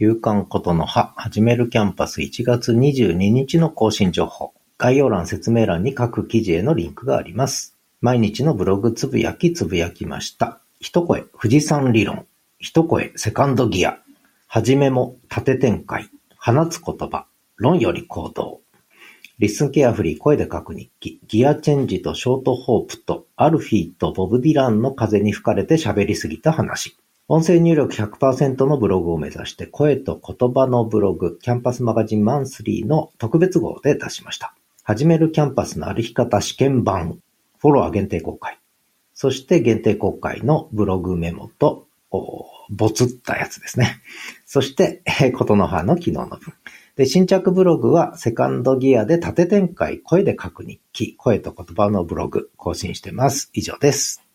夕刊ことの葉、始めるキャンパス1月22日の更新情報。概要欄説明欄に各記事へのリンクがあります。毎日のブログつぶやきつぶやきました。一声、富士山理論。一声、セカンドギア。はじめも、縦展開。放つ言葉。論より行動。リスンケアフリー声で書く日記。ギアチェンジとショートホープとアルフィーとボブ・ディランの風に吹かれて喋りすぎた話。音声入力100%のブログを目指して声と言葉のブログ、キャンパスマガジンマンスリーの特別号で出しました。始めるキャンパスの歩き方試験版。フォロワー限定公開。そして限定公開のブログメモと、ボツったやつですね。そして、ことの葉の機能の分。で、新着ブログはセカンドギアで縦展開、声で書く日記、声と言葉のブログ更新してます。以上です。